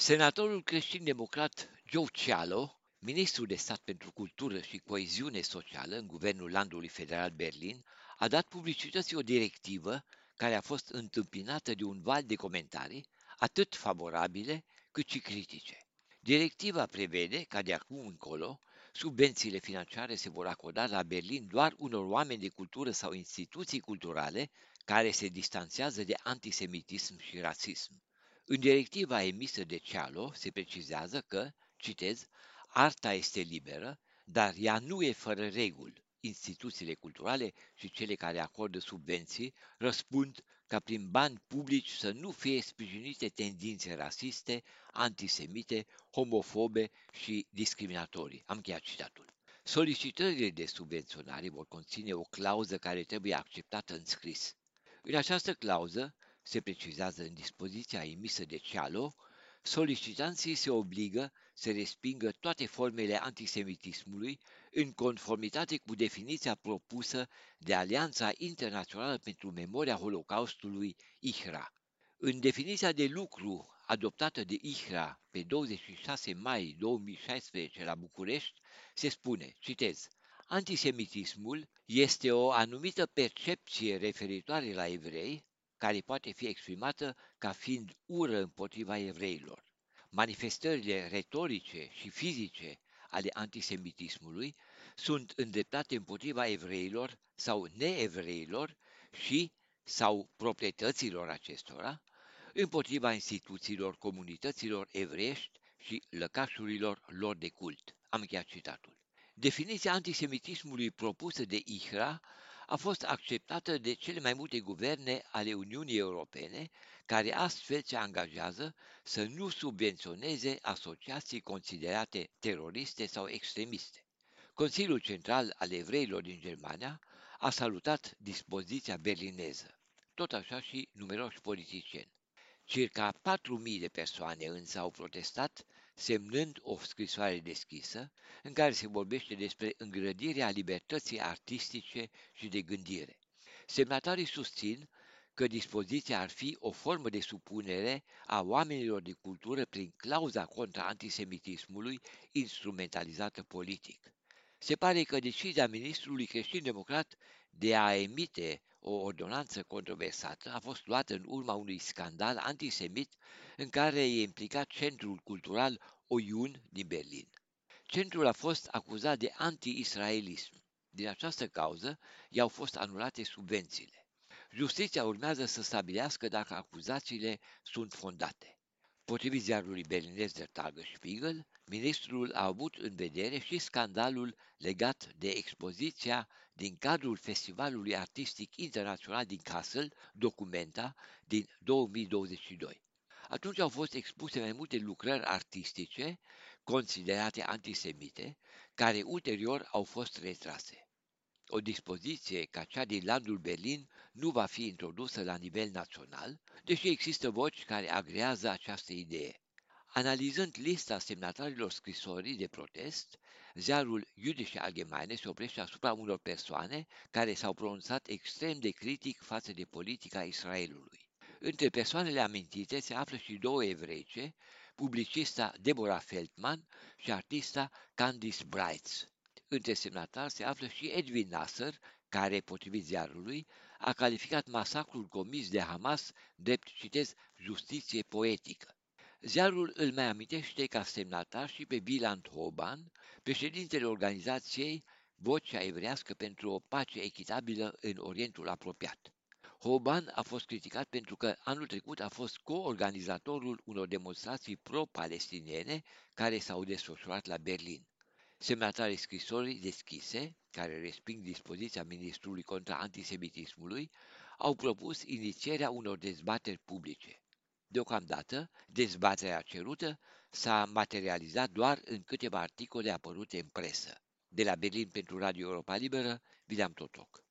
Senatorul creștin-democrat Joe Cialo, ministru de stat pentru cultură și coeziune socială în guvernul landului federal Berlin, a dat publicității o directivă care a fost întâmpinată de un val de comentarii, atât favorabile cât și critice. Directiva prevede ca de acum încolo subvențiile financiare se vor acorda la Berlin doar unor oameni de cultură sau instituții culturale care se distanțează de antisemitism și rasism. În directiva emisă de Cealo se precizează că, citez, arta este liberă, dar ea nu e fără reguli. Instituțiile culturale și cele care acordă subvenții răspund ca prin bani publici să nu fie sprijinite tendințe rasiste, antisemite, homofobe și discriminatorii. Am încheiat citatul. Solicitările de subvenționare vor conține o clauză care trebuie acceptată în scris. În această clauză se precizează în dispoziția emisă de Cealo, solicitanții se obligă să respingă toate formele antisemitismului în conformitate cu definiția propusă de Alianța Internațională pentru Memoria Holocaustului IHRA. În definiția de lucru adoptată de IHRA pe 26 mai 2016 la București, se spune, citez, Antisemitismul este o anumită percepție referitoare la evrei care poate fi exprimată ca fiind ură împotriva evreilor. Manifestările retorice și fizice ale antisemitismului sunt îndreptate împotriva evreilor sau neevreilor și sau proprietăților acestora, împotriva instituțiilor comunităților evreiești și lăcașurilor lor de cult. Am încheiat citatul. Definiția antisemitismului propusă de IHRA a fost acceptată de cele mai multe guverne ale Uniunii Europene, care astfel se angajează să nu subvenționeze asociații considerate teroriste sau extremiste. Consiliul Central al Evreilor din Germania a salutat dispoziția berlineză, tot așa și numeroși politicieni. Circa 4.000 de persoane însă au protestat semnând o scrisoare deschisă în care se vorbește despre îngrădirea libertății artistice și de gândire. Semnatarii susțin că dispoziția ar fi o formă de supunere a oamenilor de cultură prin clauza contra antisemitismului instrumentalizată politic. Se pare că decizia ministrului creștin-democrat de a emite o ordonanță controversată a fost luată în urma unui scandal antisemit în care e implicat Centrul Cultural Oyun din Berlin. Centrul a fost acuzat de anti-israelism. Din această cauză i-au fost anulate subvențiile. Justiția urmează să stabilească dacă acuzațiile sunt fondate. Potrivit ziarului berlinez de Tagesspiegel, ministrul a avut în vedere și scandalul legat de expoziția din cadrul Festivalului Artistic Internațional din Kassel, Documenta, din 2022. Atunci au fost expuse mai multe lucrări artistice considerate antisemite, care ulterior au fost retrase. O dispoziție ca cea din landul Berlin nu va fi introdusă la nivel național, deși există voci care agrează această idee. Analizând lista semnatarilor scrisorii de protest, ziarul Jüdische Allgemeine se oprește asupra unor persoane care s-au pronunțat extrem de critic față de politica Israelului. Între persoanele amintite se află și două evreice, publicista Deborah Feldman și artista Candice Brights. Între semnatari se află și Edwin Nasser, care, potrivit ziarului, a calificat masacrul comis de Hamas drept, citez, justiție poetică. Ziarul îl mai amintește ca semnatar și pe Biland Hoban, președintele organizației Vocea Evrească pentru o pace echitabilă în Orientul apropiat. Hoban a fost criticat pentru că anul trecut a fost co-organizatorul unor demonstrații pro-palestiniene care s-au desfășurat la Berlin. Semnatarii scrisorii deschise, care resping dispoziția ministrului contra antisemitismului, au propus inițierea unor dezbateri publice. Deocamdată, dezbaterea cerută s-a materializat doar în câteva articole apărute în presă. De la Berlin pentru Radio Europa Liberă, Vileam Totoc.